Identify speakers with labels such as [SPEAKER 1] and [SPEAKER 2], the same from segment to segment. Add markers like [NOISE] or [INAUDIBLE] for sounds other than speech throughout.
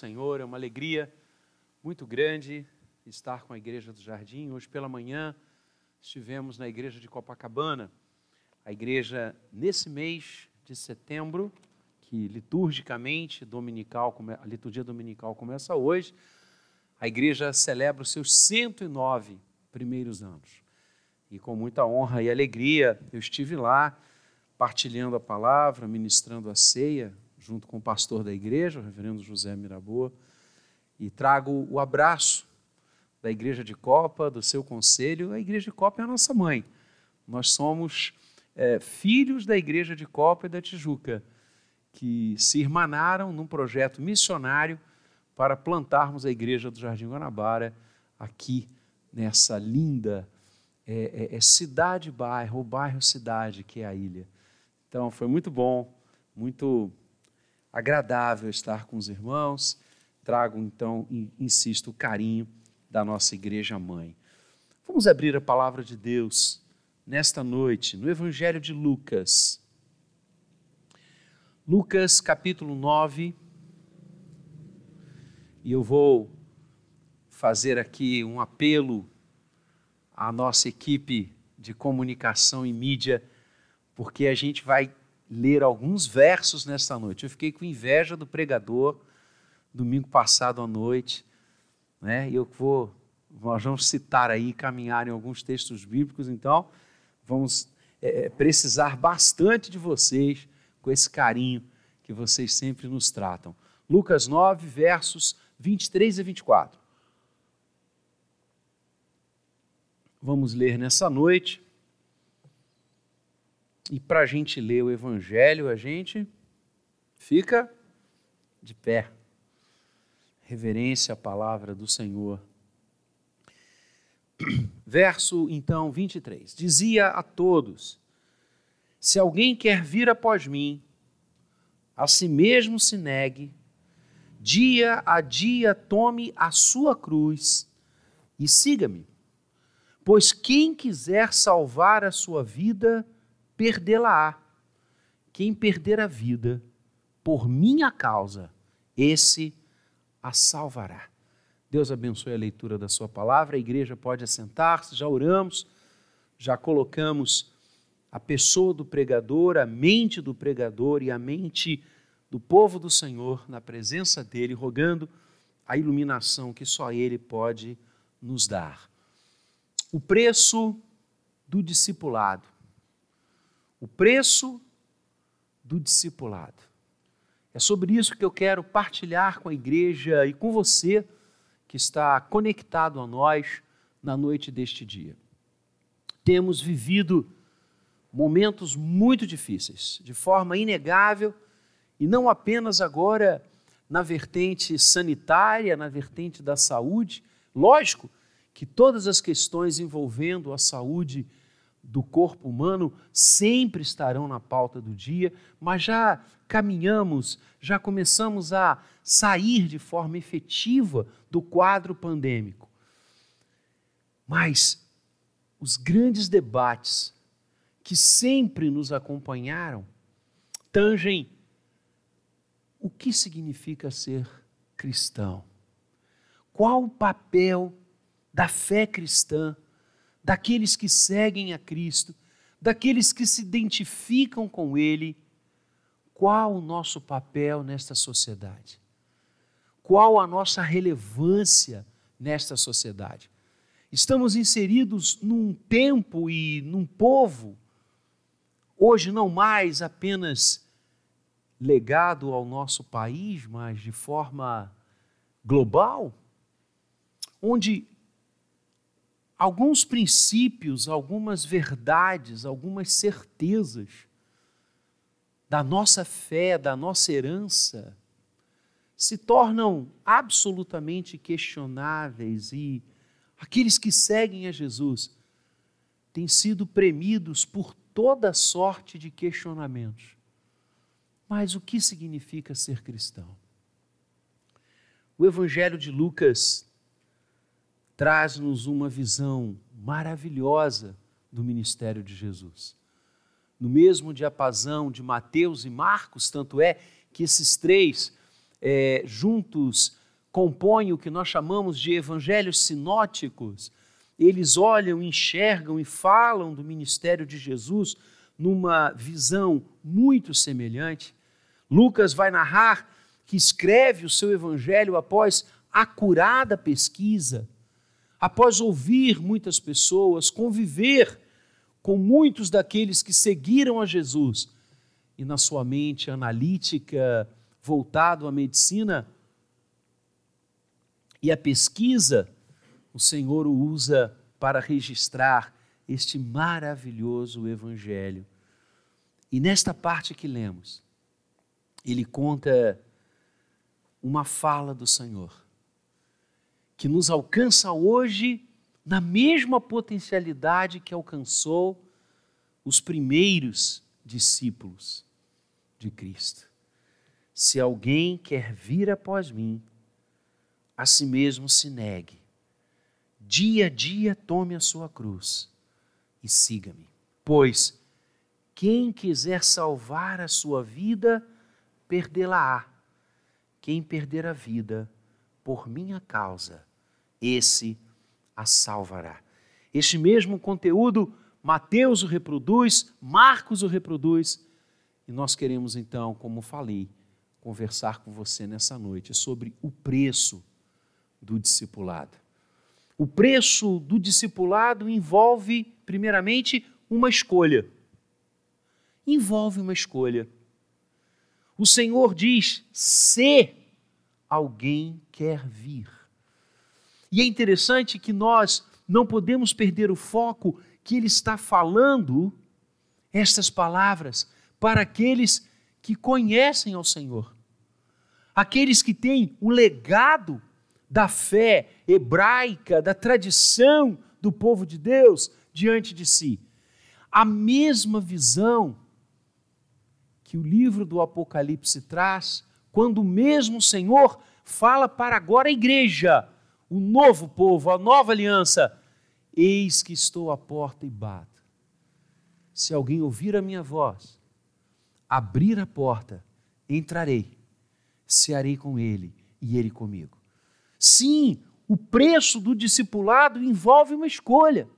[SPEAKER 1] Senhor, é uma alegria muito grande estar com a Igreja do Jardim. Hoje pela manhã estivemos na Igreja de Copacabana, a igreja nesse mês de setembro, que liturgicamente dominical, a liturgia dominical começa hoje, a igreja celebra os seus 109 primeiros anos. E com muita honra e alegria eu estive lá partilhando a palavra, ministrando a ceia, junto com o pastor da igreja, o reverendo José Miraboa, e trago o abraço da igreja de Copa, do seu conselho. A igreja de Copa é a nossa mãe. Nós somos é, filhos da igreja de Copa e da Tijuca, que se irmanaram num projeto missionário para plantarmos a igreja do Jardim Guanabara aqui nessa linda é, é, é cidade-bairro, ou bairro-cidade que é a ilha. Então foi muito bom, muito agradável estar com os irmãos. Trago, então, insisto, o carinho da nossa igreja mãe. Vamos abrir a palavra de Deus nesta noite, no Evangelho de Lucas. Lucas capítulo 9. E eu vou fazer aqui um apelo à nossa equipe de comunicação e mídia, porque a gente vai ler alguns versos nesta noite. Eu fiquei com inveja do pregador domingo passado à noite, né? E eu vou, nós vamos citar aí, caminhar em alguns textos bíblicos, então vamos é, é, precisar bastante de vocês com esse carinho que vocês sempre nos tratam. Lucas 9, versos 23 e 24. Vamos ler nessa noite. E para a gente ler o Evangelho, a gente fica de pé. Reverência à palavra do Senhor. Verso então 23. Dizia a todos: Se alguém quer vir após mim, a si mesmo se negue, dia a dia tome a sua cruz e siga-me. Pois quem quiser salvar a sua vida, perdê-la-á. Quem perder a vida por minha causa, esse a salvará. Deus abençoe a leitura da sua palavra. A igreja pode assentar-se, já oramos, já colocamos a pessoa do pregador, a mente do pregador e a mente do povo do Senhor na presença dele, rogando a iluminação que só ele pode nos dar. O preço do discipulado o preço do discipulado. É sobre isso que eu quero partilhar com a igreja e com você que está conectado a nós na noite deste dia. Temos vivido momentos muito difíceis, de forma inegável, e não apenas agora na vertente sanitária, na vertente da saúde. Lógico que todas as questões envolvendo a saúde do corpo humano sempre estarão na pauta do dia, mas já caminhamos, já começamos a sair de forma efetiva do quadro pandêmico. Mas os grandes debates que sempre nos acompanharam tangem o que significa ser cristão. Qual o papel da fé cristã daqueles que seguem a Cristo, daqueles que se identificam com Ele, qual o nosso papel nesta sociedade? Qual a nossa relevância nesta sociedade? Estamos inseridos num tempo e num povo, hoje não mais apenas legado ao nosso país, mas de forma global, onde alguns princípios, algumas verdades, algumas certezas da nossa fé, da nossa herança, se tornam absolutamente questionáveis e aqueles que seguem a Jesus têm sido premidos por toda sorte de questionamentos. Mas o que significa ser cristão? O Evangelho de Lucas traz-nos uma visão maravilhosa do ministério de Jesus. No mesmo diapasão de Mateus e Marcos, tanto é que esses três é, juntos compõem o que nós chamamos de evangelhos sinóticos, eles olham, enxergam e falam do ministério de Jesus numa visão muito semelhante. Lucas vai narrar que escreve o seu evangelho após acurada pesquisa, após ouvir muitas pessoas, conviver com muitos daqueles que seguiram a Jesus e na sua mente analítica, voltado à medicina e à pesquisa, o Senhor o usa para registrar este maravilhoso evangelho. E nesta parte que lemos, ele conta uma fala do Senhor que nos alcança hoje na mesma potencialidade que alcançou os primeiros discípulos de Cristo. Se alguém quer vir após mim, a si mesmo se negue. Dia a dia tome a sua cruz e siga-me. Pois quem quiser salvar a sua vida, perdê-la-á. Quem perder a vida por minha causa, esse a salvará. Este mesmo conteúdo, Mateus o reproduz, Marcos o reproduz, e nós queremos então, como falei, conversar com você nessa noite sobre o preço do discipulado. O preço do discipulado envolve, primeiramente, uma escolha. Envolve uma escolha. O Senhor diz: se alguém quer vir. E é interessante que nós não podemos perder o foco que ele está falando estas palavras para aqueles que conhecem ao Senhor, aqueles que têm o legado da fé hebraica, da tradição do povo de Deus diante de si. A mesma visão que o livro do Apocalipse traz, quando o mesmo Senhor fala para agora a igreja, o novo povo, a nova aliança: Eis que estou à porta e bato. Se alguém ouvir a minha voz, abrir a porta, entrarei, cearei com ele e ele comigo. Sim, o preço do discipulado envolve uma escolha.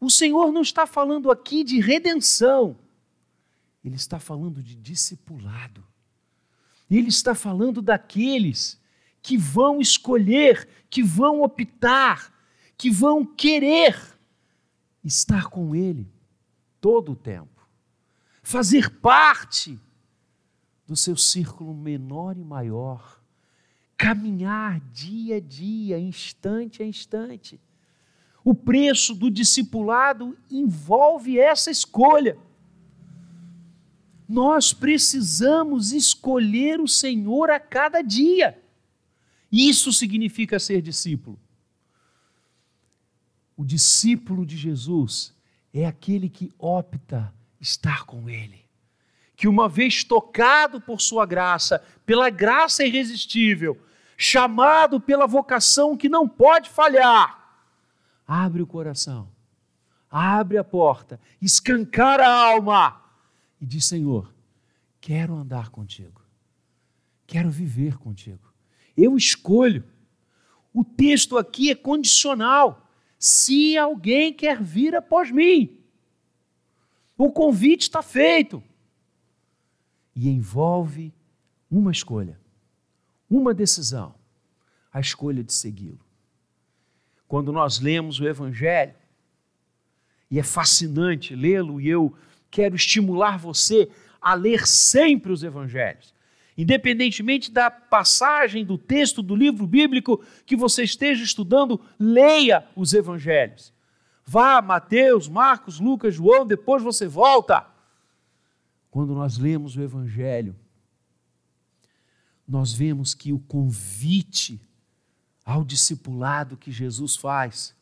[SPEAKER 1] O Senhor não está falando aqui de redenção, Ele está falando de discipulado. Ele está falando daqueles que vão escolher, que vão optar, que vão querer estar com Ele todo o tempo, fazer parte do seu círculo menor e maior caminhar dia a dia, instante a instante. O preço do discipulado envolve essa escolha. Nós precisamos escolher o Senhor a cada dia. Isso significa ser discípulo. O discípulo de Jesus é aquele que opta estar com Ele. Que, uma vez tocado por Sua graça, pela graça irresistível, chamado pela vocação que não pode falhar. Abre o coração, abre a porta, escancara a alma e diz: Senhor, quero andar contigo, quero viver contigo. Eu escolho. O texto aqui é condicional. Se alguém quer vir após mim, o convite está feito. E envolve uma escolha uma decisão, a escolha de segui-lo. Quando nós lemos o Evangelho, e é fascinante lê-lo, e eu quero estimular você a ler sempre os Evangelhos. Independentemente da passagem do texto do livro bíblico que você esteja estudando, leia os Evangelhos. Vá, Mateus, Marcos, Lucas, João, depois você volta. Quando nós lemos o Evangelho, nós vemos que o convite ao discipulado que Jesus faz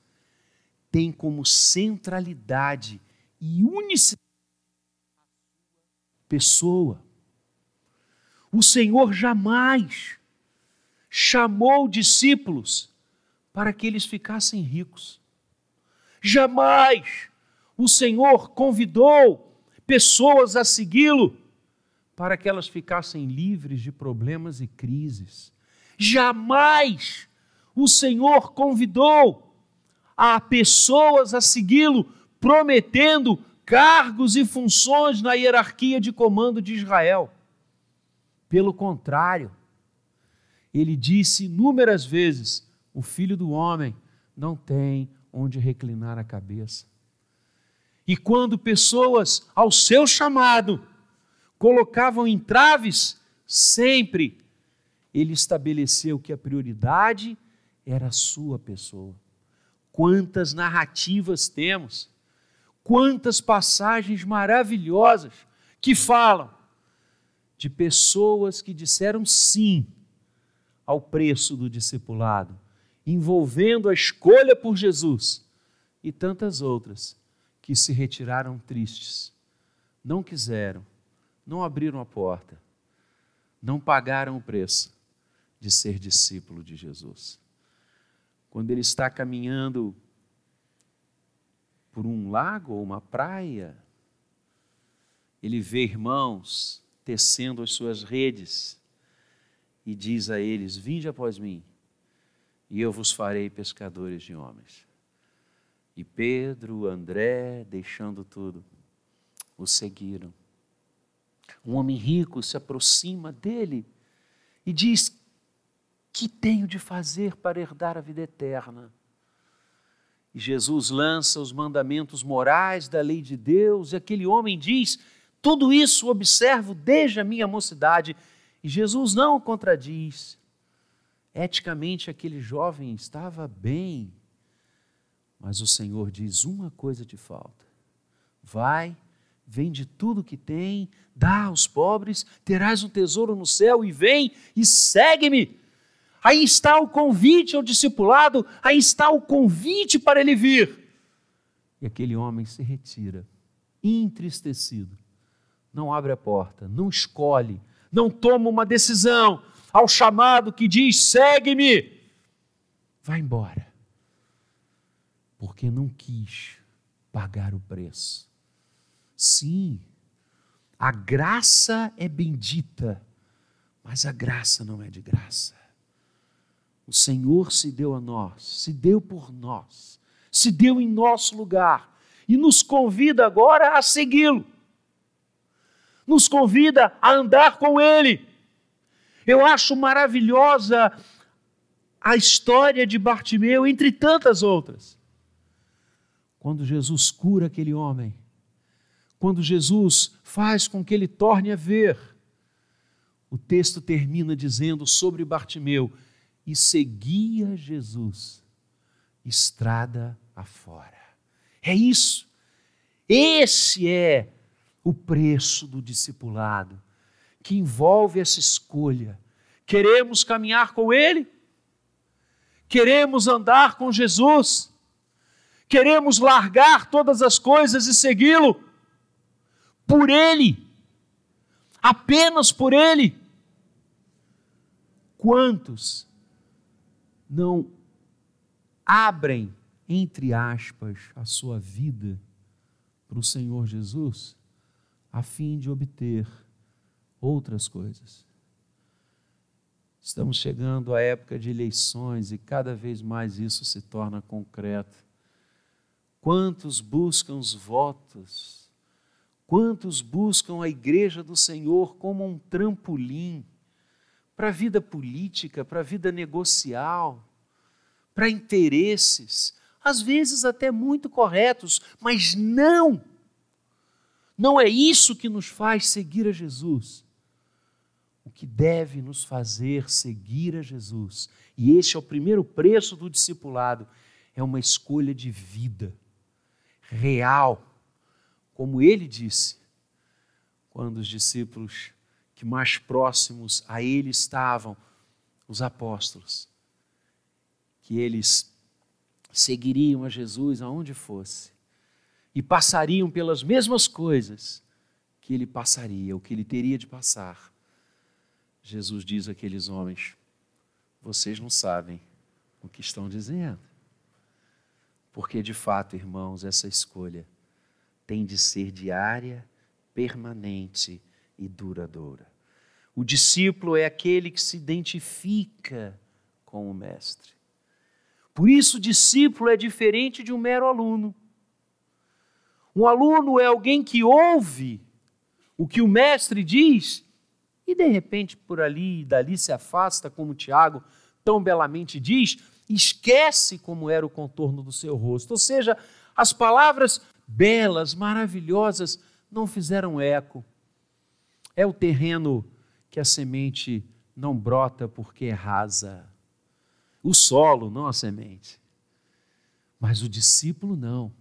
[SPEAKER 1] tem como centralidade e unicidade pessoa. O Senhor jamais chamou discípulos para que eles ficassem ricos. Jamais o Senhor convidou pessoas a segui-lo para que elas ficassem livres de problemas e crises. Jamais o Senhor convidou a pessoas a segui-lo, prometendo cargos e funções na hierarquia de comando de Israel. Pelo contrário, ele disse inúmeras vezes: o filho do homem não tem onde reclinar a cabeça. E quando pessoas, ao seu chamado, colocavam entraves, sempre ele estabeleceu que a prioridade era a sua pessoa. Quantas narrativas temos, quantas passagens maravilhosas que falam de pessoas que disseram sim ao preço do discipulado, envolvendo a escolha por Jesus, e tantas outras que se retiraram tristes, não quiseram, não abriram a porta, não pagaram o preço de ser discípulo de Jesus. Quando ele está caminhando por um lago ou uma praia, ele vê irmãos tecendo as suas redes e diz a eles: Vinde após mim, e eu vos farei pescadores de homens. E Pedro, André, deixando tudo, o seguiram. Um homem rico se aproxima dele e diz: Que tenho de fazer para herdar a vida eterna? E Jesus lança os mandamentos morais da lei de Deus, e aquele homem diz: Tudo isso observo desde a minha mocidade. E Jesus não o contradiz. Eticamente, aquele jovem estava bem, mas o Senhor diz: uma coisa te falta. Vai, vende tudo que tem, dá aos pobres, terás um tesouro no céu e vem e segue-me. Aí está o convite ao discipulado, aí está o convite para ele vir. E aquele homem se retira, entristecido. Não abre a porta, não escolhe, não toma uma decisão ao chamado que diz: segue-me. Vai embora porque não quis pagar o preço. Sim, a graça é bendita, mas a graça não é de graça. O Senhor se deu a nós, se deu por nós, se deu em nosso lugar e nos convida agora a segui-lo. Nos convida a andar com Ele. Eu acho maravilhosa a história de Bartimeu, entre tantas outras quando Jesus cura aquele homem, quando Jesus faz com que ele torne a ver, o texto termina dizendo sobre Bartimeu: e seguia Jesus estrada afora. É isso. Esse é o preço do discipulado, que envolve essa escolha. Queremos caminhar com Ele? Queremos andar com Jesus? queremos largar todas as coisas e segui-lo por Ele, apenas por Ele. Quantos não abrem, entre aspas, a sua vida para o Senhor Jesus, a fim de obter outras coisas? Estamos chegando à época de eleições e cada vez mais isso se torna concreto. Quantos buscam os votos? Quantos buscam a igreja do Senhor como um trampolim para a vida política, para a vida negocial, para interesses, às vezes até muito corretos, mas não. Não é isso que nos faz seguir a Jesus. O que deve nos fazer seguir a Jesus, e este é o primeiro preço do discipulado, é uma escolha de vida real, como ele disse, quando os discípulos que mais próximos a ele estavam, os apóstolos, que eles seguiriam a Jesus aonde fosse e passariam pelas mesmas coisas que ele passaria, o que ele teria de passar. Jesus diz àqueles homens: Vocês não sabem o que estão dizendo. Porque, de fato, irmãos, essa escolha tem de ser diária, permanente e duradoura. O discípulo é aquele que se identifica com o mestre. Por isso, o discípulo é diferente de um mero aluno. Um aluno é alguém que ouve o que o mestre diz e de repente por ali e dali se afasta, como Tiago tão belamente diz, esquece como era o contorno do seu rosto. Ou seja, as palavras belas, maravilhosas, não fizeram eco. É o terreno que a semente não brota porque é rasa. O solo, não a semente. Mas o discípulo não.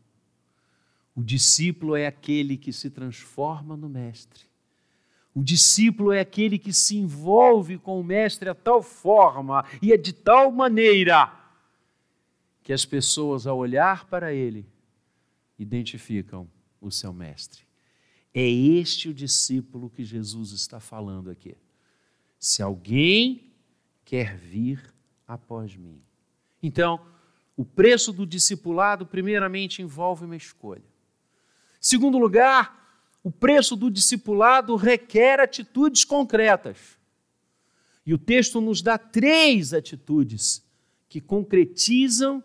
[SPEAKER 1] O discípulo é aquele que se transforma no mestre. O discípulo é aquele que se envolve com o mestre a tal forma e é de tal maneira que as pessoas, ao olhar para ele, identificam o seu mestre. É este o discípulo que Jesus está falando aqui. Se alguém quer vir após mim. Então, o preço do discipulado, primeiramente, envolve uma escolha. Segundo lugar, o preço do discipulado requer atitudes concretas. E o texto nos dá três atitudes que concretizam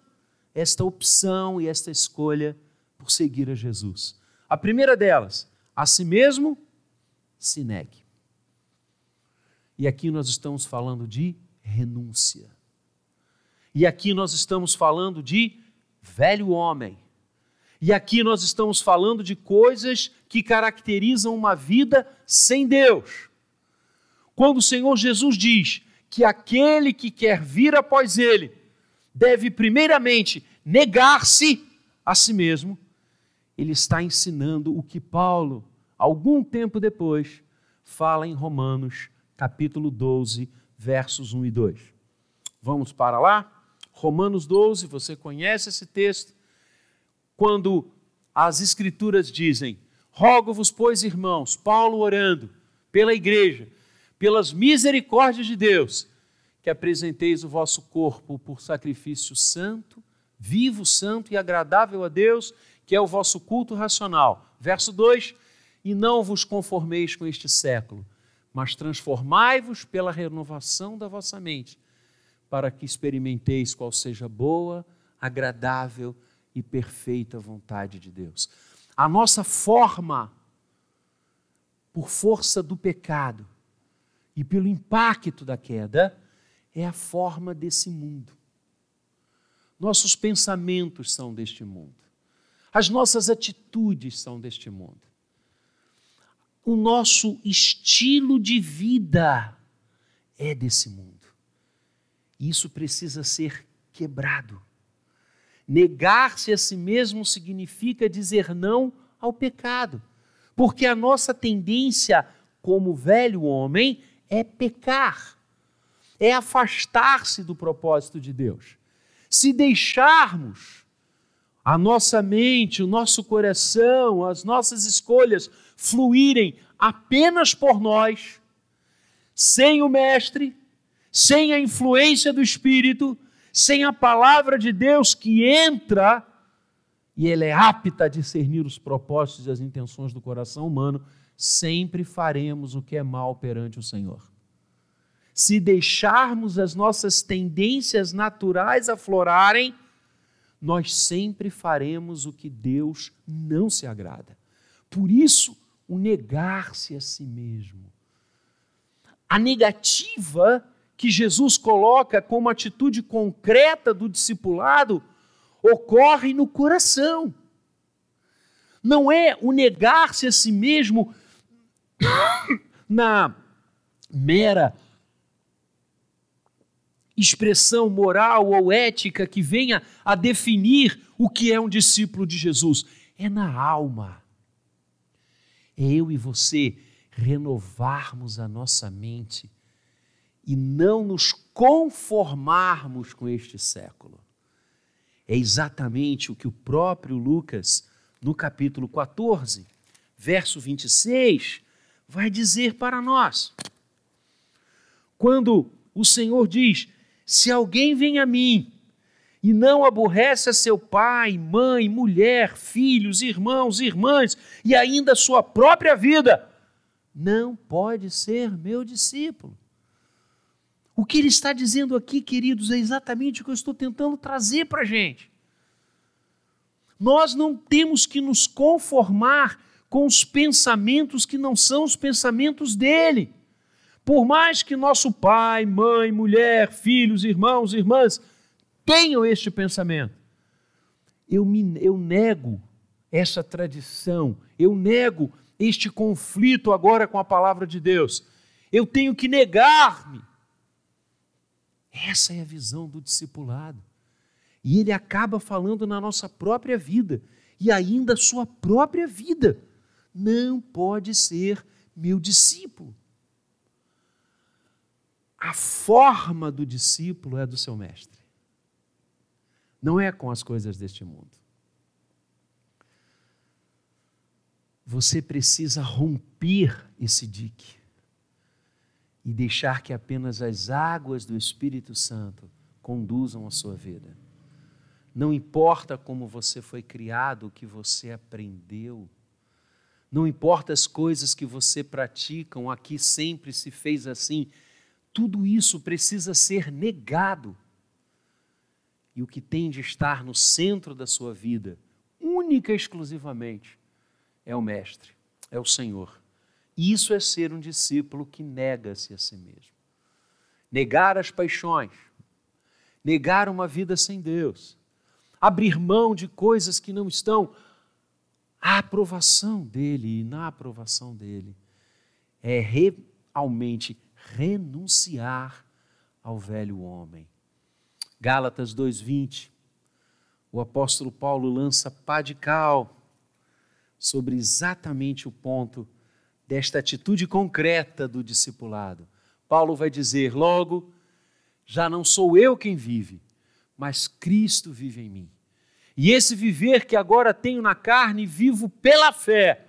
[SPEAKER 1] esta opção e esta escolha por seguir a Jesus. A primeira delas, a si mesmo se negue. E aqui nós estamos falando de renúncia. E aqui nós estamos falando de velho homem. E aqui nós estamos falando de coisas que caracterizam uma vida sem Deus. Quando o Senhor Jesus diz que aquele que quer vir após ele deve primeiramente negar-se a si mesmo, ele está ensinando o que Paulo, algum tempo depois, fala em Romanos, capítulo 12, versos 1 e 2. Vamos para lá? Romanos 12, você conhece esse texto? Quando as Escrituras dizem: Rogo-vos, pois, irmãos, Paulo orando pela igreja, pelas misericórdias de Deus, que apresenteis o vosso corpo por sacrifício santo, vivo, santo e agradável a Deus, que é o vosso culto racional. Verso 2: E não vos conformeis com este século, mas transformai-vos pela renovação da vossa mente, para que experimenteis qual seja boa, agradável e e perfeita vontade de Deus. A nossa forma, por força do pecado e pelo impacto da queda, é a forma desse mundo. Nossos pensamentos são deste mundo. As nossas atitudes são deste mundo. O nosso estilo de vida é desse mundo. Isso precisa ser quebrado. Negar-se a si mesmo significa dizer não ao pecado, porque a nossa tendência como velho homem é pecar, é afastar-se do propósito de Deus. Se deixarmos a nossa mente, o nosso coração, as nossas escolhas fluírem apenas por nós, sem o Mestre, sem a influência do Espírito, sem a palavra de Deus que entra e ele é apta a discernir os propósitos e as intenções do coração humano, sempre faremos o que é mal perante o Senhor. Se deixarmos as nossas tendências naturais aflorarem, nós sempre faremos o que Deus não se agrada. Por isso, o negar-se a si mesmo. A negativa que Jesus coloca como atitude concreta do discipulado ocorre no coração. Não é o negar-se a si mesmo na mera expressão moral ou ética que venha a definir o que é um discípulo de Jesus. É na alma. É eu e você renovarmos a nossa mente e não nos conformarmos com este século. É exatamente o que o próprio Lucas, no capítulo 14, verso 26, vai dizer para nós. Quando o Senhor diz: Se alguém vem a mim e não aborrece a seu pai, mãe, mulher, filhos, irmãos, irmãs e ainda sua própria vida, não pode ser meu discípulo. O que ele está dizendo aqui, queridos, é exatamente o que eu estou tentando trazer para a gente. Nós não temos que nos conformar com os pensamentos que não são os pensamentos dele. Por mais que nosso pai, mãe, mulher, filhos, irmãos, irmãs tenham este pensamento, eu, me, eu nego essa tradição, eu nego este conflito agora com a palavra de Deus. Eu tenho que negar-me. Essa é a visão do discipulado. E ele acaba falando na nossa própria vida, e ainda a sua própria vida. Não pode ser meu discípulo. A forma do discípulo é do seu mestre. Não é com as coisas deste mundo. Você precisa romper esse dique e deixar que apenas as águas do Espírito Santo conduzam a sua vida. Não importa como você foi criado, o que você aprendeu. Não importa as coisas que você pratica, aqui sempre se fez assim. Tudo isso precisa ser negado. E o que tem de estar no centro da sua vida, única e exclusivamente, é o Mestre, é o Senhor. Isso é ser um discípulo que nega-se a si mesmo. Negar as paixões, negar uma vida sem Deus, abrir mão de coisas que não estão à aprovação dele e na aprovação dele. É realmente renunciar ao velho homem. Gálatas 2:20. O apóstolo Paulo lança pá de cal sobre exatamente o ponto desta atitude concreta do discipulado. Paulo vai dizer: logo, já não sou eu quem vive, mas Cristo vive em mim. E esse viver que agora tenho na carne, vivo pela fé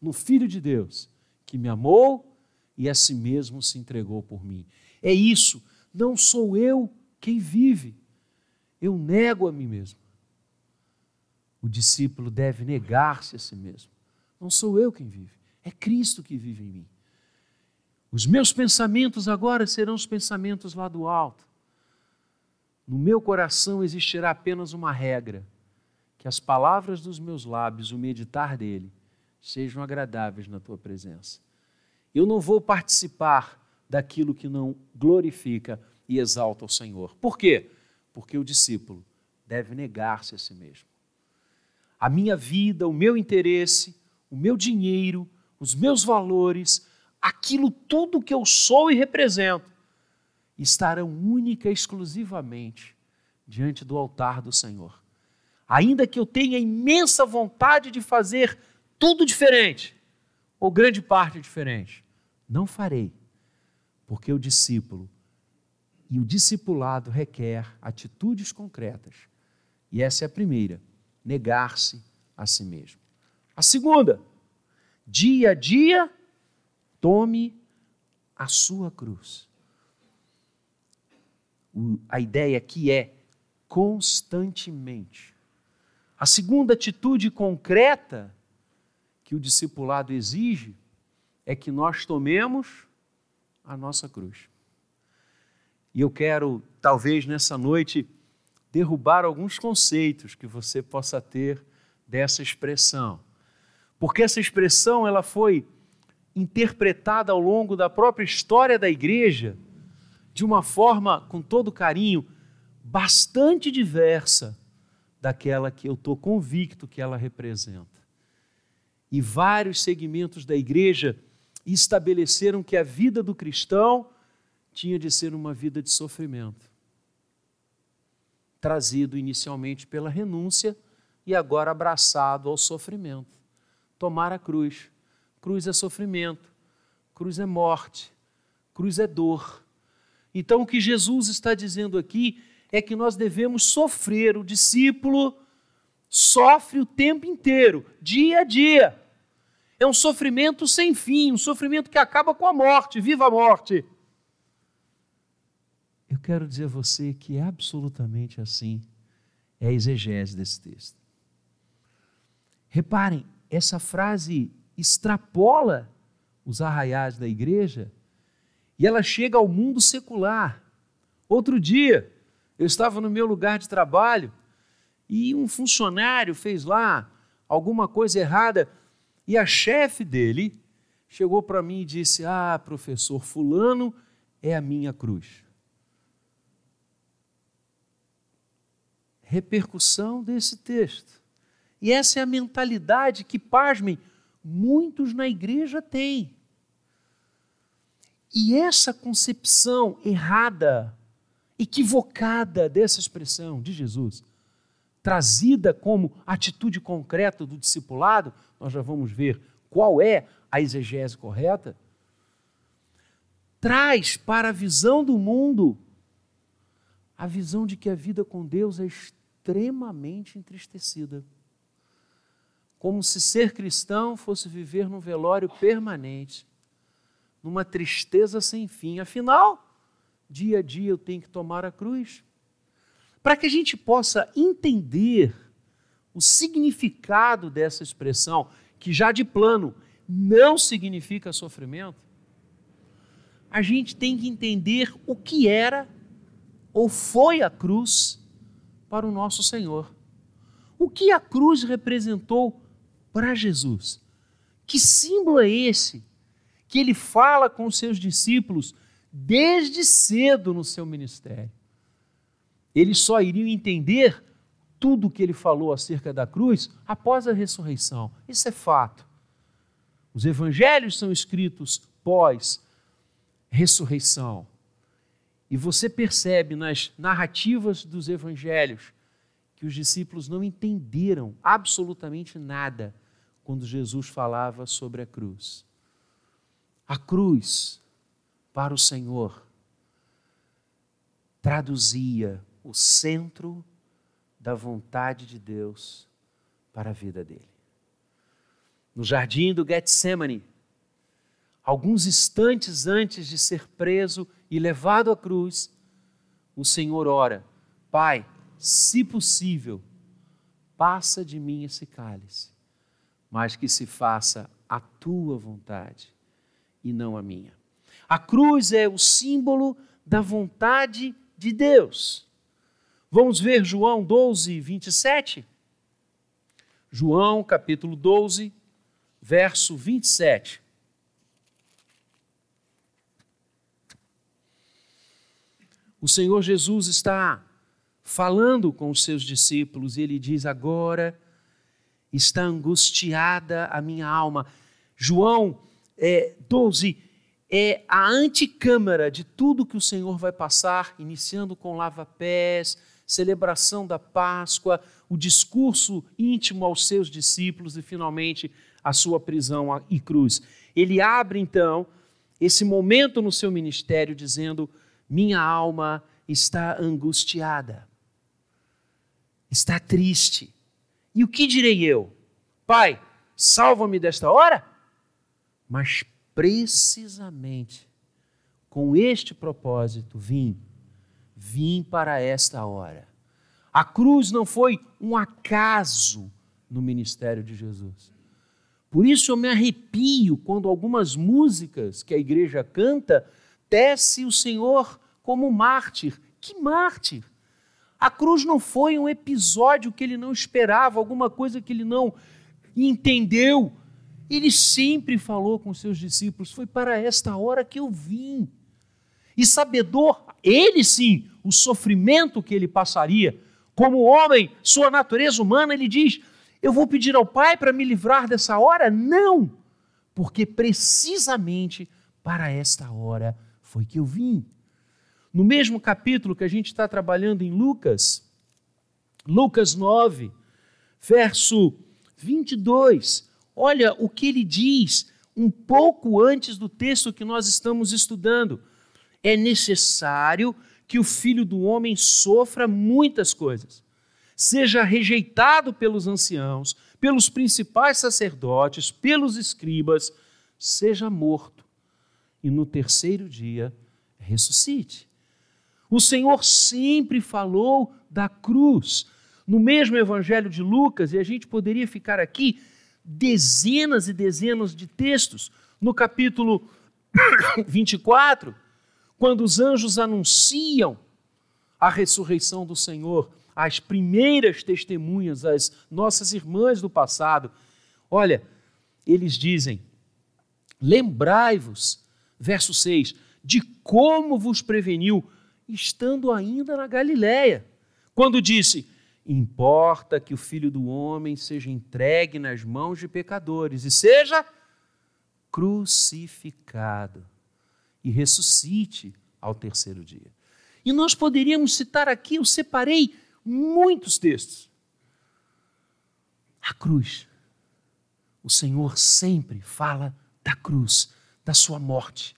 [SPEAKER 1] no Filho de Deus, que me amou e a si mesmo se entregou por mim. É isso, não sou eu quem vive, eu nego a mim mesmo. O discípulo deve negar-se a si mesmo. Não sou eu quem vive, é Cristo que vive em mim. Os meus pensamentos agora serão os pensamentos lá do alto. No meu coração existirá apenas uma regra: que as palavras dos meus lábios, o meditar dele, sejam agradáveis na tua presença. Eu não vou participar daquilo que não glorifica e exalta o Senhor. Por quê? Porque o discípulo deve negar-se a si mesmo a minha vida, o meu interesse, o meu dinheiro, os meus valores, aquilo tudo que eu sou e represento, estarão única e exclusivamente diante do altar do Senhor. Ainda que eu tenha imensa vontade de fazer tudo diferente, ou grande parte diferente, não farei, porque o discípulo e o discipulado requer atitudes concretas. E essa é a primeira negar-se a si mesmo. A segunda, dia a dia, tome a sua cruz. A ideia aqui é constantemente. A segunda atitude concreta que o discipulado exige é que nós tomemos a nossa cruz. E eu quero, talvez nessa noite, derrubar alguns conceitos que você possa ter dessa expressão. Porque essa expressão ela foi interpretada ao longo da própria história da igreja de uma forma, com todo carinho, bastante diversa daquela que eu estou convicto que ela representa. E vários segmentos da igreja estabeleceram que a vida do cristão tinha de ser uma vida de sofrimento trazido inicialmente pela renúncia e agora abraçado ao sofrimento. Tomar a cruz. Cruz é sofrimento, cruz é morte, cruz é dor. Então o que Jesus está dizendo aqui é que nós devemos sofrer, o discípulo sofre o tempo inteiro, dia a dia. É um sofrimento sem fim, um sofrimento que acaba com a morte, viva a morte. Eu quero dizer a você que é absolutamente assim é a exegese desse texto. Reparem, essa frase extrapola os arraiais da igreja e ela chega ao mundo secular. Outro dia, eu estava no meu lugar de trabalho e um funcionário fez lá alguma coisa errada e a chefe dele chegou para mim e disse: Ah, professor, Fulano é a minha cruz. Repercussão desse texto. E essa é a mentalidade que, pasmem, muitos na igreja têm. E essa concepção errada, equivocada dessa expressão de Jesus, trazida como atitude concreta do discipulado, nós já vamos ver qual é a exegese correta, traz para a visão do mundo a visão de que a vida com Deus é extremamente entristecida. Como se ser cristão fosse viver num velório permanente, numa tristeza sem fim. Afinal, dia a dia eu tenho que tomar a cruz. Para que a gente possa entender o significado dessa expressão, que já de plano não significa sofrimento, a gente tem que entender o que era ou foi a cruz para o nosso Senhor. O que a cruz representou para Jesus? Que símbolo é esse que ele fala com os seus discípulos desde cedo no seu ministério. Eles só iriam entender tudo o que ele falou acerca da cruz após a ressurreição. Isso é fato. Os evangelhos são escritos pós ressurreição. E você percebe nas narrativas dos evangelhos que os discípulos não entenderam absolutamente nada quando Jesus falava sobre a cruz. A cruz, para o Senhor, traduzia o centro da vontade de Deus para a vida dele. No jardim do Getsemane, alguns instantes antes de ser preso e levado à cruz, o Senhor ora: Pai, se possível, passa de mim esse cálice, mas que se faça a tua vontade e não a minha. A cruz é o símbolo da vontade de Deus. Vamos ver João 12, 27? João capítulo 12, verso 27. O Senhor Jesus está falando com os seus discípulos e ele diz: Agora está angustiada a minha alma. João é, 12 é a anticâmara de tudo que o Senhor vai passar, iniciando com lava-pés, celebração da Páscoa, o discurso íntimo aos seus discípulos e, finalmente, a sua prisão e cruz. Ele abre, então, esse momento no seu ministério dizendo: Minha alma está angustiada, está triste. E o que direi eu? Pai, salva-me desta hora? Mas precisamente com este propósito vim, vim para esta hora. A cruz não foi um acaso no ministério de Jesus. Por isso eu me arrepio quando algumas músicas que a igreja canta tece o Senhor como mártir. Que mártir? A cruz não foi um episódio que ele não esperava, alguma coisa que ele não entendeu, ele sempre falou com seus discípulos: Foi para esta hora que eu vim. E sabedor, ele sim, o sofrimento que ele passaria, como homem, sua natureza humana, ele diz: Eu vou pedir ao Pai para me livrar dessa hora? Não, porque precisamente para esta hora foi que eu vim. No mesmo capítulo que a gente está trabalhando em Lucas, Lucas 9, verso 22, Olha o que ele diz um pouco antes do texto que nós estamos estudando. É necessário que o filho do homem sofra muitas coisas, seja rejeitado pelos anciãos, pelos principais sacerdotes, pelos escribas, seja morto e no terceiro dia ressuscite. O Senhor sempre falou da cruz. No mesmo evangelho de Lucas, e a gente poderia ficar aqui dezenas e dezenas de textos. no capítulo [COUGHS] 24, quando os anjos anunciam a ressurreição do Senhor, as primeiras testemunhas, as nossas irmãs do passado, olha, eles dizem: lembrai-vos, verso 6, de como vos preveniu, estando ainda na Galiléia, quando disse: Importa que o filho do homem seja entregue nas mãos de pecadores e seja crucificado e ressuscite ao terceiro dia. E nós poderíamos citar aqui, eu separei muitos textos. A cruz. O Senhor sempre fala da cruz, da sua morte,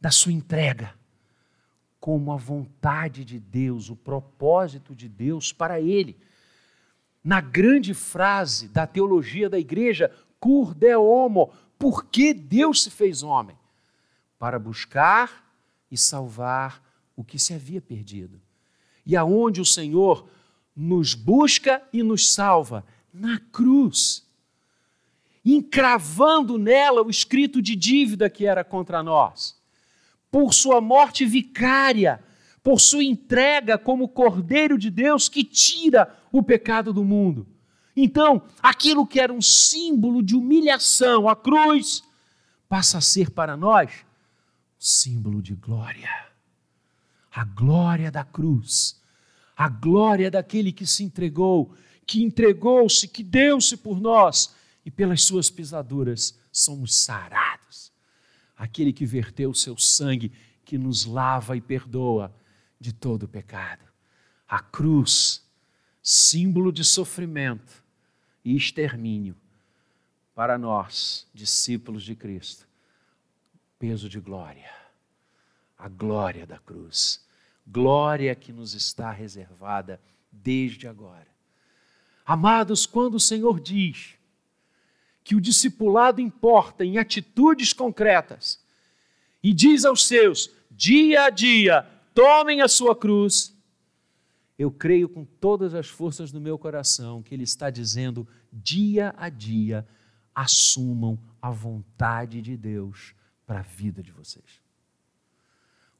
[SPEAKER 1] da sua entrega, como a vontade de Deus, o propósito de Deus para ele. Na grande frase da teologia da igreja, cur de homo, por que Deus se fez homem? Para buscar e salvar o que se havia perdido. E aonde o Senhor nos busca e nos salva? Na cruz. Encravando nela o escrito de dívida que era contra nós. Por sua morte vicária, por sua entrega como Cordeiro de Deus que tira o pecado do mundo. Então, aquilo que era um símbolo de humilhação, a cruz, passa a ser para nós símbolo de glória. A glória da cruz, a glória daquele que se entregou, que entregou-se, que deu-se por nós e pelas suas pisaduras somos sarados. Aquele que verteu o seu sangue, que nos lava e perdoa de todo o pecado. A cruz, símbolo de sofrimento, e extermínio para nós, discípulos de Cristo. Peso de glória, a glória da cruz, glória que nos está reservada desde agora. Amados, quando o Senhor diz que o discipulado importa em atitudes concretas e diz aos seus, dia a dia, tomem a sua cruz, eu creio com todas as forças do meu coração que Ele está dizendo dia a dia, assumam a vontade de Deus para a vida de vocês.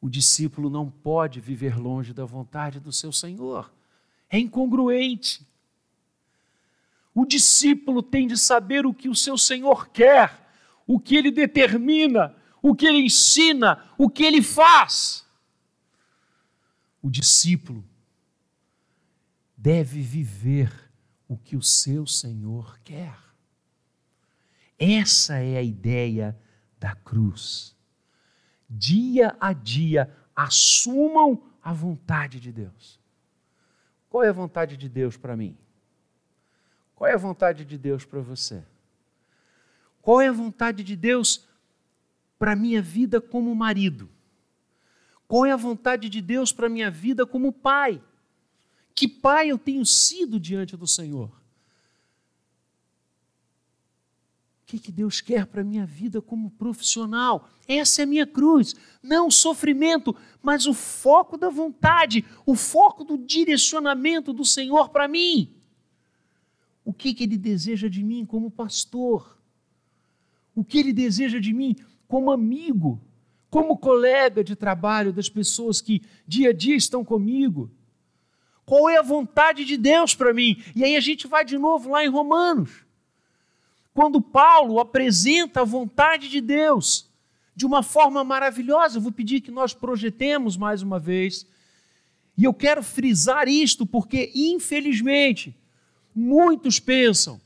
[SPEAKER 1] O discípulo não pode viver longe da vontade do seu Senhor, é incongruente. O discípulo tem de saber o que o seu Senhor quer, o que ele determina, o que ele ensina, o que ele faz. O discípulo deve viver o que o seu Senhor quer. Essa é a ideia da cruz. Dia a dia, assumam a vontade de Deus. Qual é a vontade de Deus para mim? Qual é a vontade de Deus para você? Qual é a vontade de Deus para a minha vida como marido? Qual é a vontade de Deus para a minha vida como pai? Que pai eu tenho sido diante do Senhor? O que, que Deus quer para a minha vida como profissional? Essa é a minha cruz. Não o sofrimento, mas o foco da vontade, o foco do direcionamento do Senhor para mim. O que, que Ele deseja de mim como pastor? O que Ele deseja de mim como amigo, como colega de trabalho das pessoas que dia a dia estão comigo? Qual é a vontade de Deus para mim? E aí a gente vai de novo lá em Romanos. Quando Paulo apresenta a vontade de Deus de uma forma maravilhosa, eu vou pedir que nós projetemos mais uma vez. E eu quero frisar isto porque, infelizmente, muitos pensam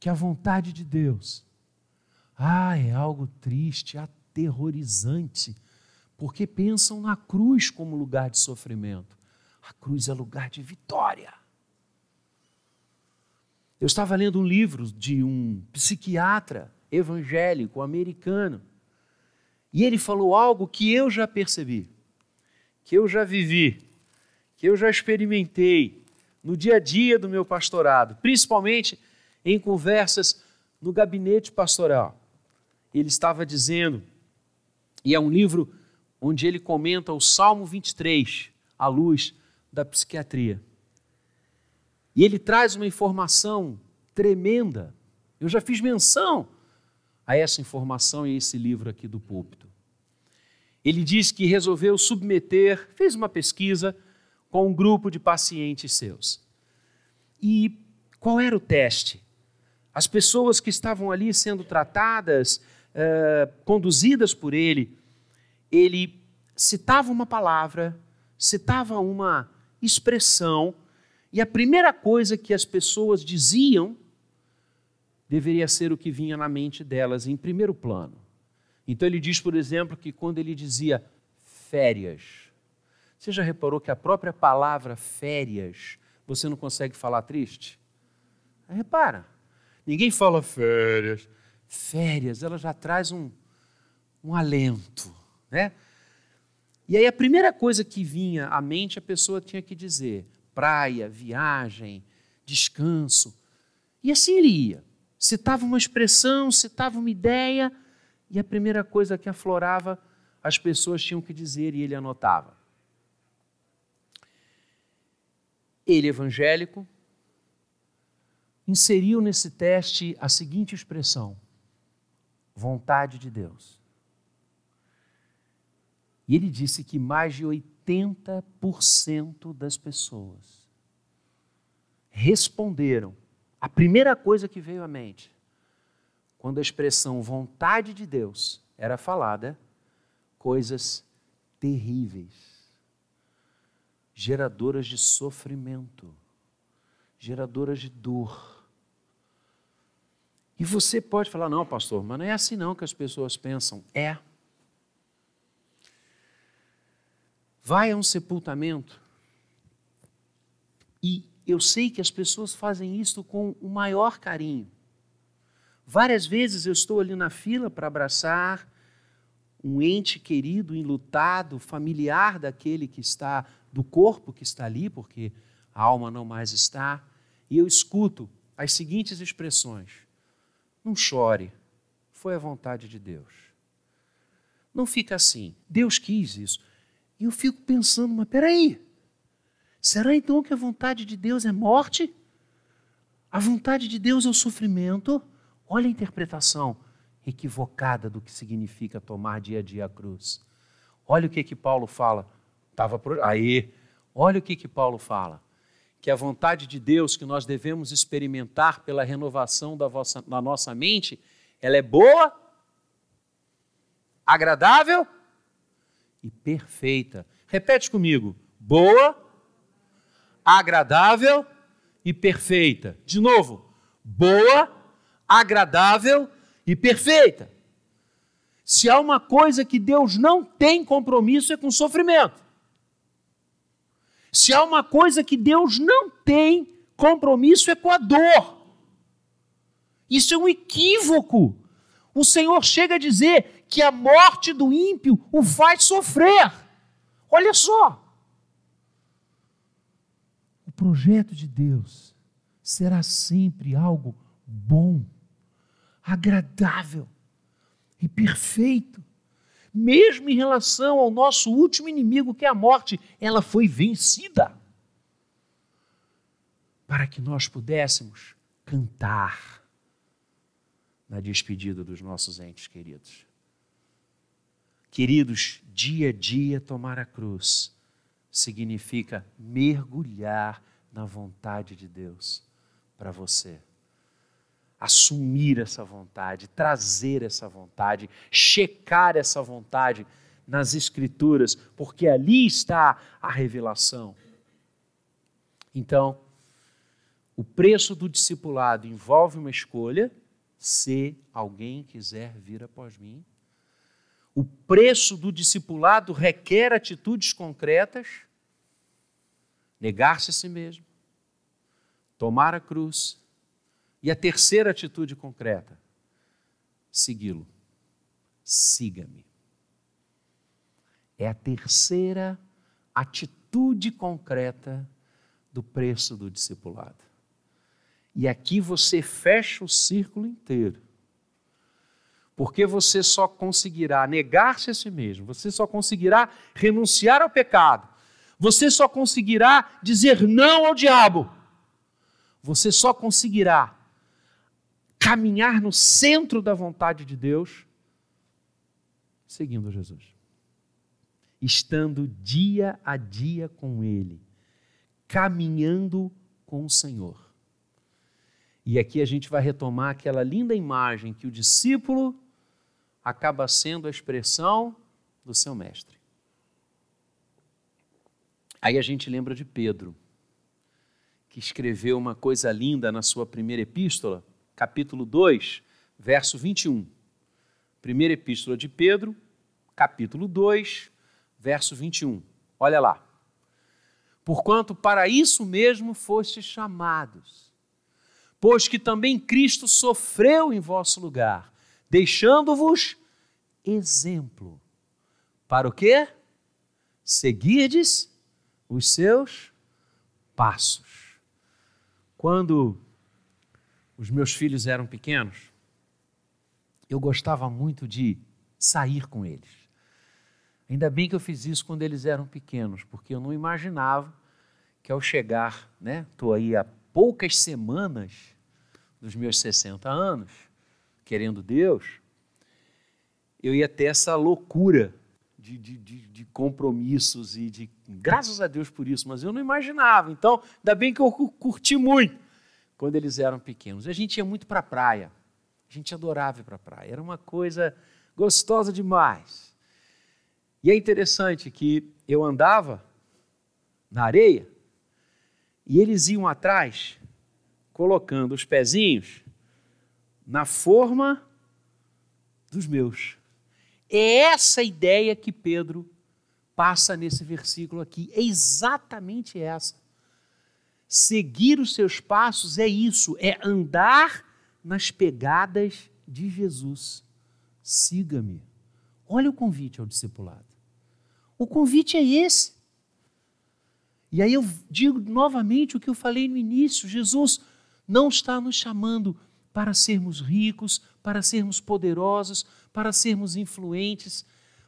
[SPEAKER 1] que a vontade de Deus ah, é algo triste, aterrorizante, porque pensam na cruz como lugar de sofrimento. A cruz é lugar de vitória. Eu estava lendo um livro de um psiquiatra evangélico americano e ele falou algo que eu já percebi, que eu já vivi, que eu já experimentei no dia a dia do meu pastorado, principalmente em conversas no gabinete pastoral. Ele estava dizendo, e é um livro onde ele comenta o Salmo 23, à luz da psiquiatria. E ele traz uma informação tremenda. Eu já fiz menção a essa informação e esse livro aqui do púlpito. Ele diz que resolveu submeter, fez uma pesquisa com um grupo de pacientes seus. E qual era o teste? As pessoas que estavam ali sendo tratadas, uh, conduzidas por ele, ele citava uma palavra, citava uma expressão, e a primeira coisa que as pessoas diziam deveria ser o que vinha na mente delas em primeiro plano. Então ele diz, por exemplo, que quando ele dizia férias, você já reparou que a própria palavra férias você não consegue falar triste? Repara, ninguém fala férias. Férias, ela já traz um, um alento, né? E aí a primeira coisa que vinha à mente a pessoa tinha que dizer: praia, viagem, descanso. E assim ele ia. Citava uma expressão, citava uma ideia, e a primeira coisa que aflorava, as pessoas tinham que dizer e ele anotava. Ele, evangélico, inseriu nesse teste a seguinte expressão: vontade de Deus. E ele disse que mais de 80% das pessoas responderam a primeira coisa que veio à mente quando a expressão vontade de Deus era falada, coisas terríveis, geradoras de sofrimento, geradoras de dor. E você pode falar, não, pastor, mas não é assim não que as pessoas pensam. É. vai a um sepultamento e eu sei que as pessoas fazem isso com o maior carinho. Várias vezes eu estou ali na fila para abraçar um ente querido, enlutado, familiar daquele que está, do corpo que está ali, porque a alma não mais está, e eu escuto as seguintes expressões: Não chore, foi a vontade de Deus. Não fica assim, Deus quis isso. E eu fico pensando, mas peraí, será então que a vontade de Deus é morte? A vontade de Deus é o sofrimento? Olha a interpretação equivocada do que significa tomar dia a dia a cruz. Olha o que que Paulo fala. Tava aí. Olha o que que Paulo fala. Que a vontade de Deus que nós devemos experimentar pela renovação da, vossa, da nossa mente, ela é boa, agradável e perfeita. Repete comigo: boa, agradável e perfeita. De novo, boa, agradável e perfeita. Se há uma coisa que Deus não tem compromisso é com sofrimento. Se há uma coisa que Deus não tem compromisso é com a dor. Isso é um equívoco. O Senhor chega a dizer que a morte do ímpio o faz sofrer. Olha só. O projeto de Deus será sempre algo bom, agradável e perfeito. Mesmo em relação ao nosso último inimigo, que é a morte, ela foi vencida. Para que nós pudéssemos cantar na despedida dos nossos entes queridos. Queridos, dia a dia tomar a cruz significa mergulhar na vontade de Deus para você. Assumir essa vontade, trazer essa vontade, checar essa vontade nas Escrituras, porque ali está a revelação. Então, o preço do discipulado envolve uma escolha, se alguém quiser vir após mim, o preço do discipulado requer atitudes concretas, negar-se a si mesmo, tomar a cruz. E a terceira atitude concreta, segui-lo. Siga-me. É a terceira atitude concreta do preço do discipulado. E aqui você fecha o círculo inteiro. Porque você só conseguirá negar-se a si mesmo, você só conseguirá renunciar ao pecado, você só conseguirá dizer não ao diabo, você só conseguirá caminhar no centro da vontade de Deus, seguindo Jesus. Estando dia a dia com Ele, caminhando com o Senhor. E aqui a gente vai retomar aquela linda imagem que o discípulo acaba sendo a expressão do seu mestre. Aí a gente lembra de Pedro, que escreveu uma coisa linda na sua primeira epístola, capítulo 2, verso 21. Primeira epístola de Pedro, capítulo 2, verso 21. Olha lá. Porquanto para isso mesmo fostes chamados, pois que também Cristo sofreu em vosso lugar, deixando-vos exemplo. Para o quê? Seguirdes os seus passos. Quando os meus filhos eram pequenos, eu gostava muito de sair com eles. Ainda bem que eu fiz isso quando eles eram pequenos, porque eu não imaginava que ao chegar, né, estou aí há poucas semanas dos meus 60 anos, querendo Deus, eu ia ter essa loucura de, de, de, de, compromissos e de. Graças a Deus por isso, mas eu não imaginava. Então, ainda bem que eu curti muito quando eles eram pequenos. A gente ia muito para a praia. A gente adorava ir para a praia. Era uma coisa gostosa demais. E é interessante que eu andava na areia e eles iam atrás, colocando os pezinhos na forma dos meus. É essa ideia que Pedro passa nesse versículo aqui. É exatamente essa. Seguir os seus passos é isso, é andar nas pegadas de Jesus. Siga-me. Olha o convite ao discipulado. O convite é esse. E aí eu digo novamente o que eu falei no início: Jesus não está nos chamando para sermos ricos, para sermos poderosos, para sermos influentes.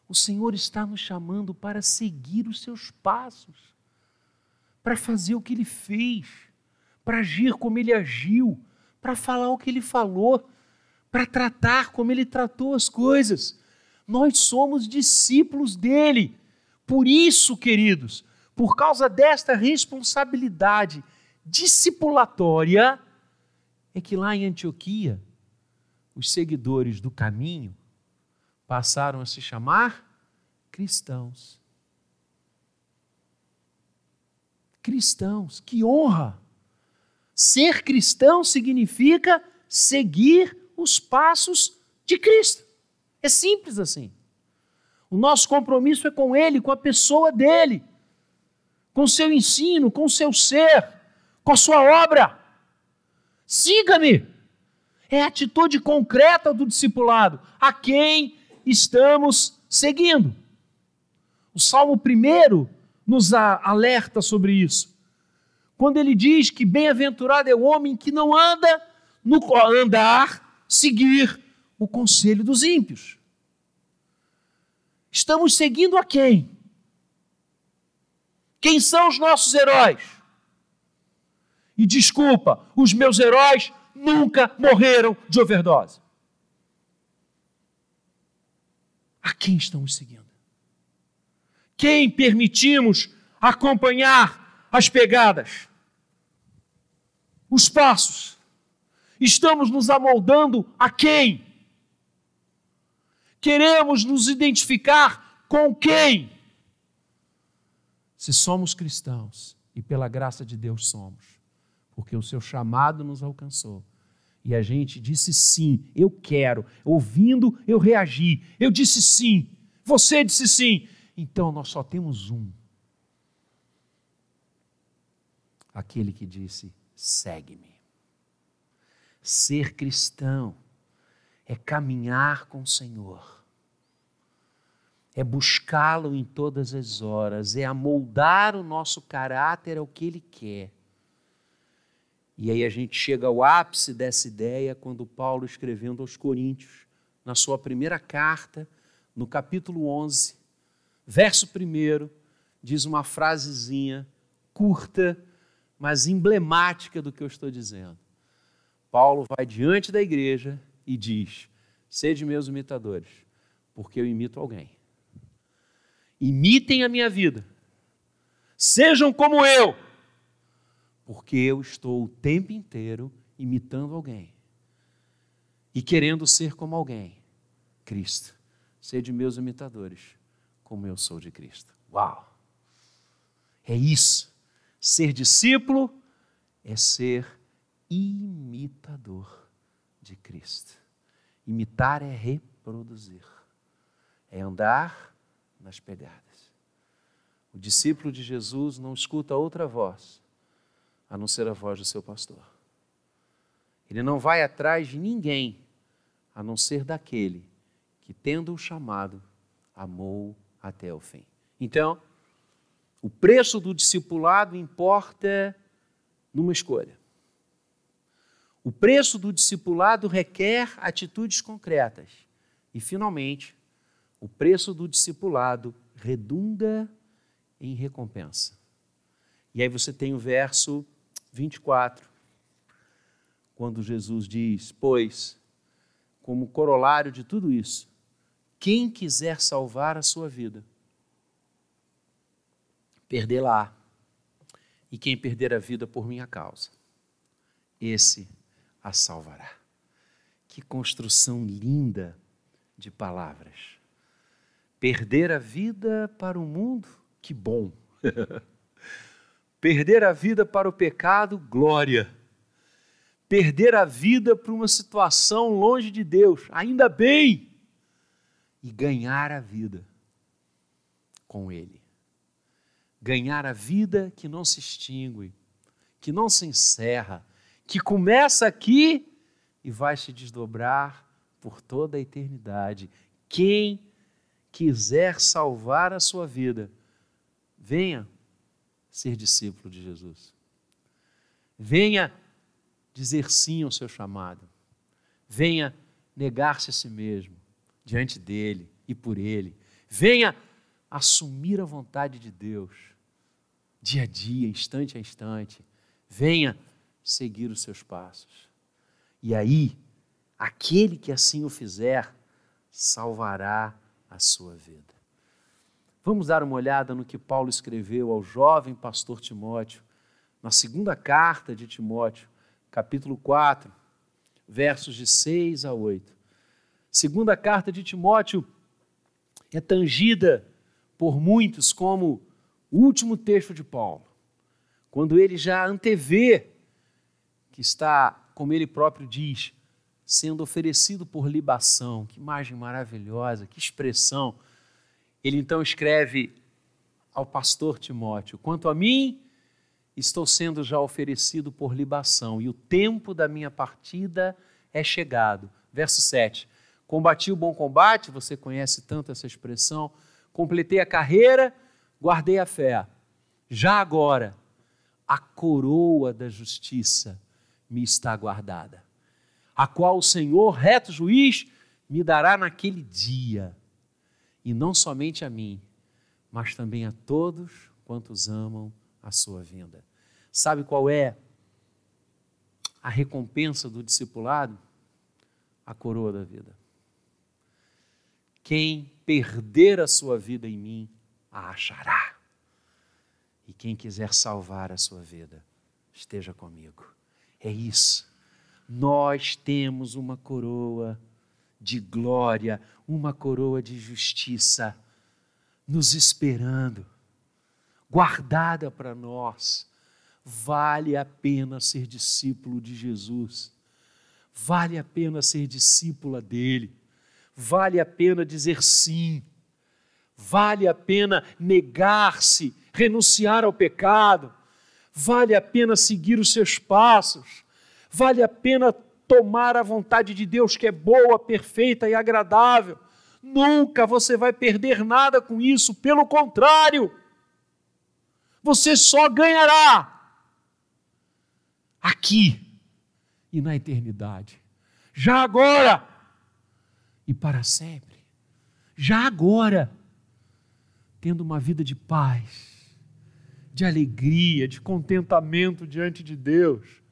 [SPEAKER 1] O Senhor está nos chamando para seguir os seus passos, para fazer o que ele fez, para agir como ele agiu, para falar o que ele falou, para tratar como ele tratou as coisas. Nós somos discípulos dele. Por isso, queridos, por causa desta responsabilidade discipulatória, é que lá em Antioquia, os seguidores do caminho passaram a se chamar cristãos. Cristãos, que honra! Ser cristão significa seguir os passos de Cristo. É simples assim. O nosso compromisso é com Ele, com a pessoa dele, com seu ensino, com seu ser, com a sua obra. Siga-me. É a atitude concreta do discipulado. A quem estamos seguindo? O Salmo 1 nos alerta sobre isso. Quando ele diz que bem-aventurado é o homem que não anda no andar, seguir o conselho dos ímpios. Estamos seguindo a quem? Quem são os nossos heróis? E desculpa, os meus heróis nunca morreram de overdose. A quem estamos seguindo? Quem permitimos acompanhar as pegadas, os passos? Estamos nos amoldando a quem? Queremos nos identificar com quem? Se somos cristãos, e pela graça de Deus somos, porque o seu chamado nos alcançou. E a gente disse sim, eu quero. Ouvindo, eu reagi. Eu disse sim. Você disse sim. Então nós só temos um. Aquele que disse: segue-me. Ser cristão é caminhar com o Senhor, é buscá-lo em todas as horas, é amoldar o nosso caráter ao que Ele quer e aí a gente chega ao ápice dessa ideia quando Paulo, escrevendo aos Coríntios, na sua primeira carta, no capítulo 11, verso 1, diz uma frasezinha curta, mas emblemática do que eu estou dizendo. Paulo vai diante da igreja e diz: Sede meus imitadores, porque eu imito alguém. Imitem a minha vida. Sejam como eu, porque eu estou o tempo inteiro imitando alguém e querendo ser como alguém. Cristo. Sede meus imitadores, como eu sou de Cristo. Uau! É isso. Ser discípulo é ser imitador de Cristo. Imitar é reproduzir, é andar nas pegadas. O discípulo de Jesus não escuta outra voz a não ser a voz do seu pastor. Ele não vai atrás de ninguém a não ser daquele que, tendo o chamado, amou até o fim. Então, o preço do discipulado importa numa escolha. O preço do discipulado requer atitudes concretas. E, finalmente, o preço do discipulado redunda em recompensa. E aí você tem o verso 24, quando Jesus diz: Pois, como corolário de tudo isso, quem quiser salvar a sua vida, perdê-la. E quem perder a vida por minha causa, esse a salvará. Que construção linda de palavras. Perder a vida para o mundo, que bom. [LAUGHS] Perder a vida para o pecado, glória. Perder a vida para uma situação longe de Deus, ainda bem. E ganhar a vida com Ele ganhar a vida que não se extingue, que não se encerra, que começa aqui e vai se desdobrar por toda a eternidade. Quem quiser salvar a sua vida, venha ser discípulo de Jesus. Venha dizer sim ao seu chamado. Venha negar-se a si mesmo diante dele e por ele. Venha assumir a vontade de Deus dia a dia, instante a instante. Venha seguir os seus passos. E aí, aquele que assim o fizer, salvará a sua vida. Vamos dar uma olhada no que Paulo escreveu ao jovem pastor Timóteo, na segunda carta de Timóteo, capítulo 4, versos de 6 a 8. Segunda carta de Timóteo é tangida por muitos como o último texto de Paulo, quando ele já antevê que está, como ele próprio diz, sendo oferecido por libação. Que imagem maravilhosa, que expressão. Ele então escreve ao pastor Timóteo: Quanto a mim, estou sendo já oferecido por libação, e o tempo da minha partida é chegado. Verso 7. Combati o bom combate, você conhece tanto essa expressão. Completei a carreira guardei a fé. Já agora, a coroa da justiça me está guardada, a qual o Senhor, reto juiz, me dará naquele dia, e não somente a mim, mas também a todos quantos amam a sua vinda. Sabe qual é a recompensa do discipulado? A coroa da vida. Quem perder a sua vida em mim, a achará. E quem quiser salvar a sua vida, esteja comigo. É isso. Nós temos uma coroa de glória, uma coroa de justiça nos esperando, guardada para nós. Vale a pena ser discípulo de Jesus. Vale a pena ser discípula dele. Vale a pena dizer sim Vale a pena negar-se, renunciar ao pecado. Vale a pena seguir os seus passos. Vale a pena tomar a vontade de Deus que é boa, perfeita e agradável. Nunca você vai perder nada com isso, pelo contrário, você só ganhará aqui e na eternidade. Já agora e para sempre. Já agora tendo uma vida de paz, de alegria, de contentamento diante de Deus.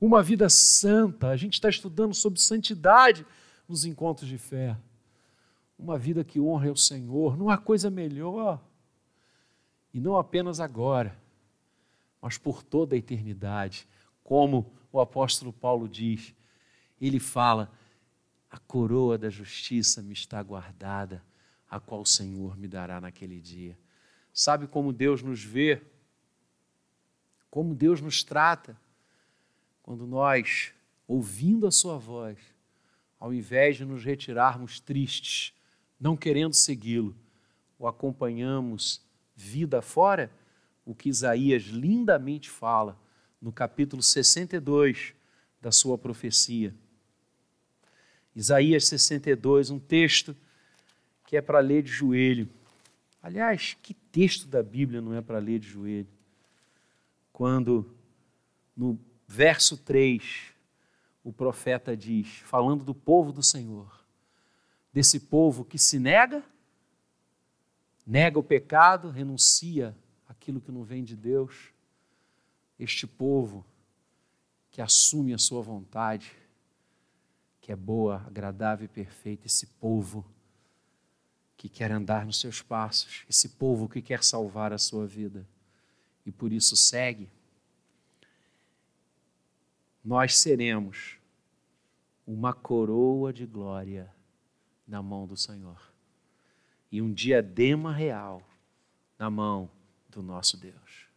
[SPEAKER 1] uma vida santa. A gente está estudando sobre santidade nos encontros de fé. Uma vida que honra o Senhor. Não há coisa melhor. E não apenas agora, mas por toda a eternidade. Como o apóstolo Paulo diz, ele fala: a coroa da justiça me está guardada, a qual o Senhor me dará naquele dia. Sabe como Deus nos vê? Como Deus nos trata? Quando nós, ouvindo a Sua voz, ao invés de nos retirarmos tristes, não querendo segui-lo, o acompanhamos vida fora, o que Isaías lindamente fala no capítulo 62 da sua profecia. Isaías 62, um texto que é para ler de joelho. Aliás, que texto da Bíblia não é para ler de joelho? Quando no verso 3 o profeta diz, falando do povo do Senhor, desse povo que se nega, nega o pecado, renuncia aquilo que não vem de Deus, este povo que assume a sua vontade, que é boa, agradável e perfeita, esse povo que quer andar nos seus passos, esse povo que quer salvar a sua vida e por isso segue, nós seremos uma coroa de glória na mão do Senhor e um diadema real na mão do nosso Deus.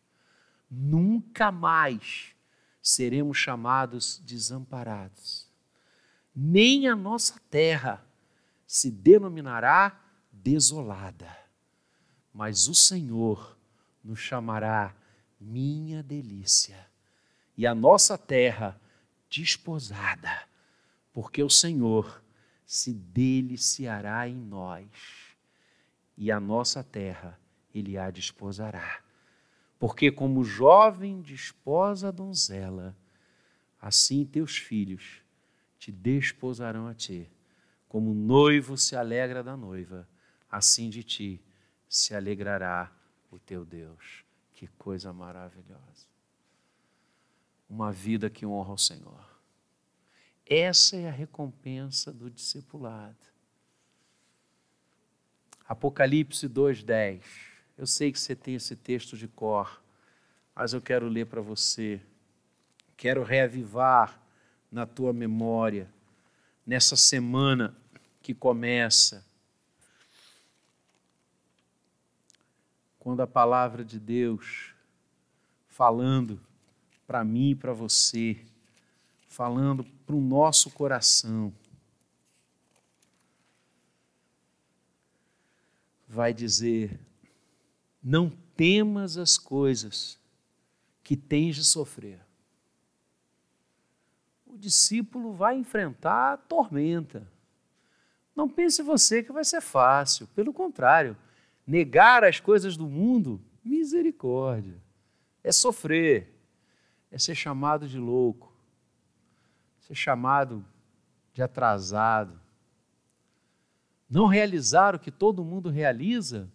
[SPEAKER 1] Nunca mais seremos chamados desamparados nem a nossa terra se denominará desolada, mas o Senhor nos chamará minha delícia, e a nossa terra desposada, porque o Senhor se deliciará em nós, e a nossa terra ele a desposará. Porque como jovem desposa a donzela, assim teus filhos te desposarão a ti. Como o noivo se alegra da noiva, assim de ti se alegrará o teu Deus. Que coisa maravilhosa. Uma vida que honra o Senhor. Essa é a recompensa do discipulado. Apocalipse 2:10. Eu sei que você tem esse texto de cor, mas eu quero ler para você. Quero reavivar na tua memória, nessa semana que começa. Quando a palavra de Deus falando para mim e para você, falando para o nosso coração, vai dizer: não temas as coisas que tens de sofrer discípulo vai enfrentar a tormenta. Não pense você que vai ser fácil, pelo contrário, negar as coisas do mundo, misericórdia, é sofrer, é ser chamado de louco, ser chamado de atrasado. Não realizar o que todo mundo realiza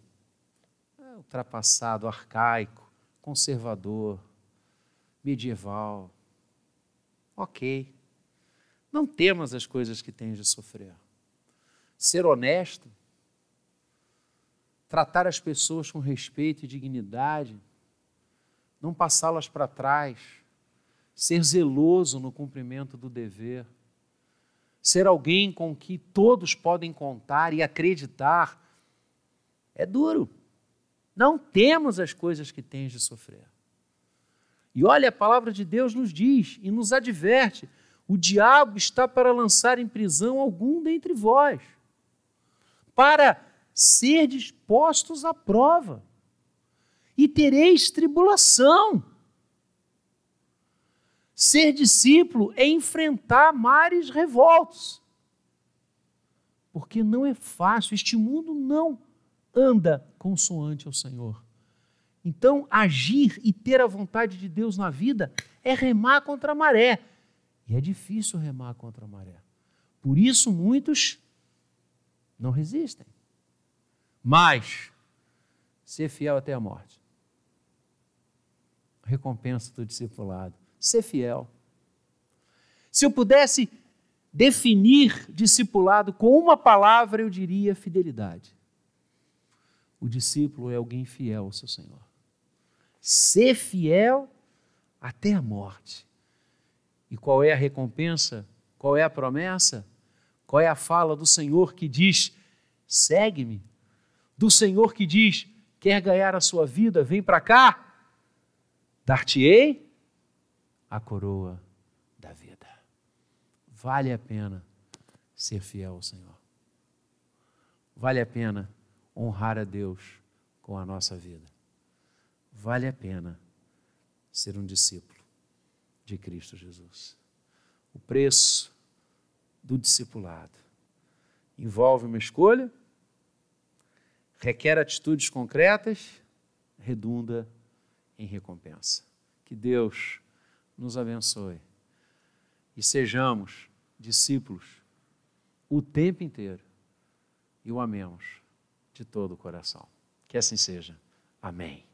[SPEAKER 1] é ultrapassado, arcaico, conservador, medieval. Ok. Não temas as coisas que tens de sofrer. Ser honesto, tratar as pessoas com respeito e dignidade, não passá-las para trás, ser zeloso no cumprimento do dever, ser alguém com que todos podem contar e acreditar, é duro. Não temos as coisas que tens de sofrer. E olha, a palavra de Deus nos diz e nos adverte o diabo está para lançar em prisão algum dentre vós, para ser dispostos à prova, e tereis tribulação. Ser discípulo é enfrentar mares revoltos, porque não é fácil, este mundo não anda consoante ao Senhor. Então, agir e ter a vontade de Deus na vida é remar contra a maré e é difícil remar contra a maré. Por isso, muitos não resistem. Mas, ser fiel até a morte. Recompensa do discipulado. Ser fiel. Se eu pudesse definir discipulado com uma palavra, eu diria fidelidade. O discípulo é alguém fiel ao seu Senhor. Ser fiel até a morte. E qual é a recompensa? Qual é a promessa? Qual é a fala do Senhor que diz: segue-me? Do Senhor que diz: quer ganhar a sua vida? Vem para cá. Dar-te-ei a coroa da vida. Vale a pena ser fiel ao Senhor. Vale a pena honrar a Deus com a nossa vida. Vale a pena ser um discípulo de Cristo Jesus. O preço do discipulado envolve uma escolha, requer atitudes concretas, redunda em recompensa. Que Deus nos abençoe e sejamos discípulos o tempo inteiro e o amemos de todo o coração. Que assim seja. Amém.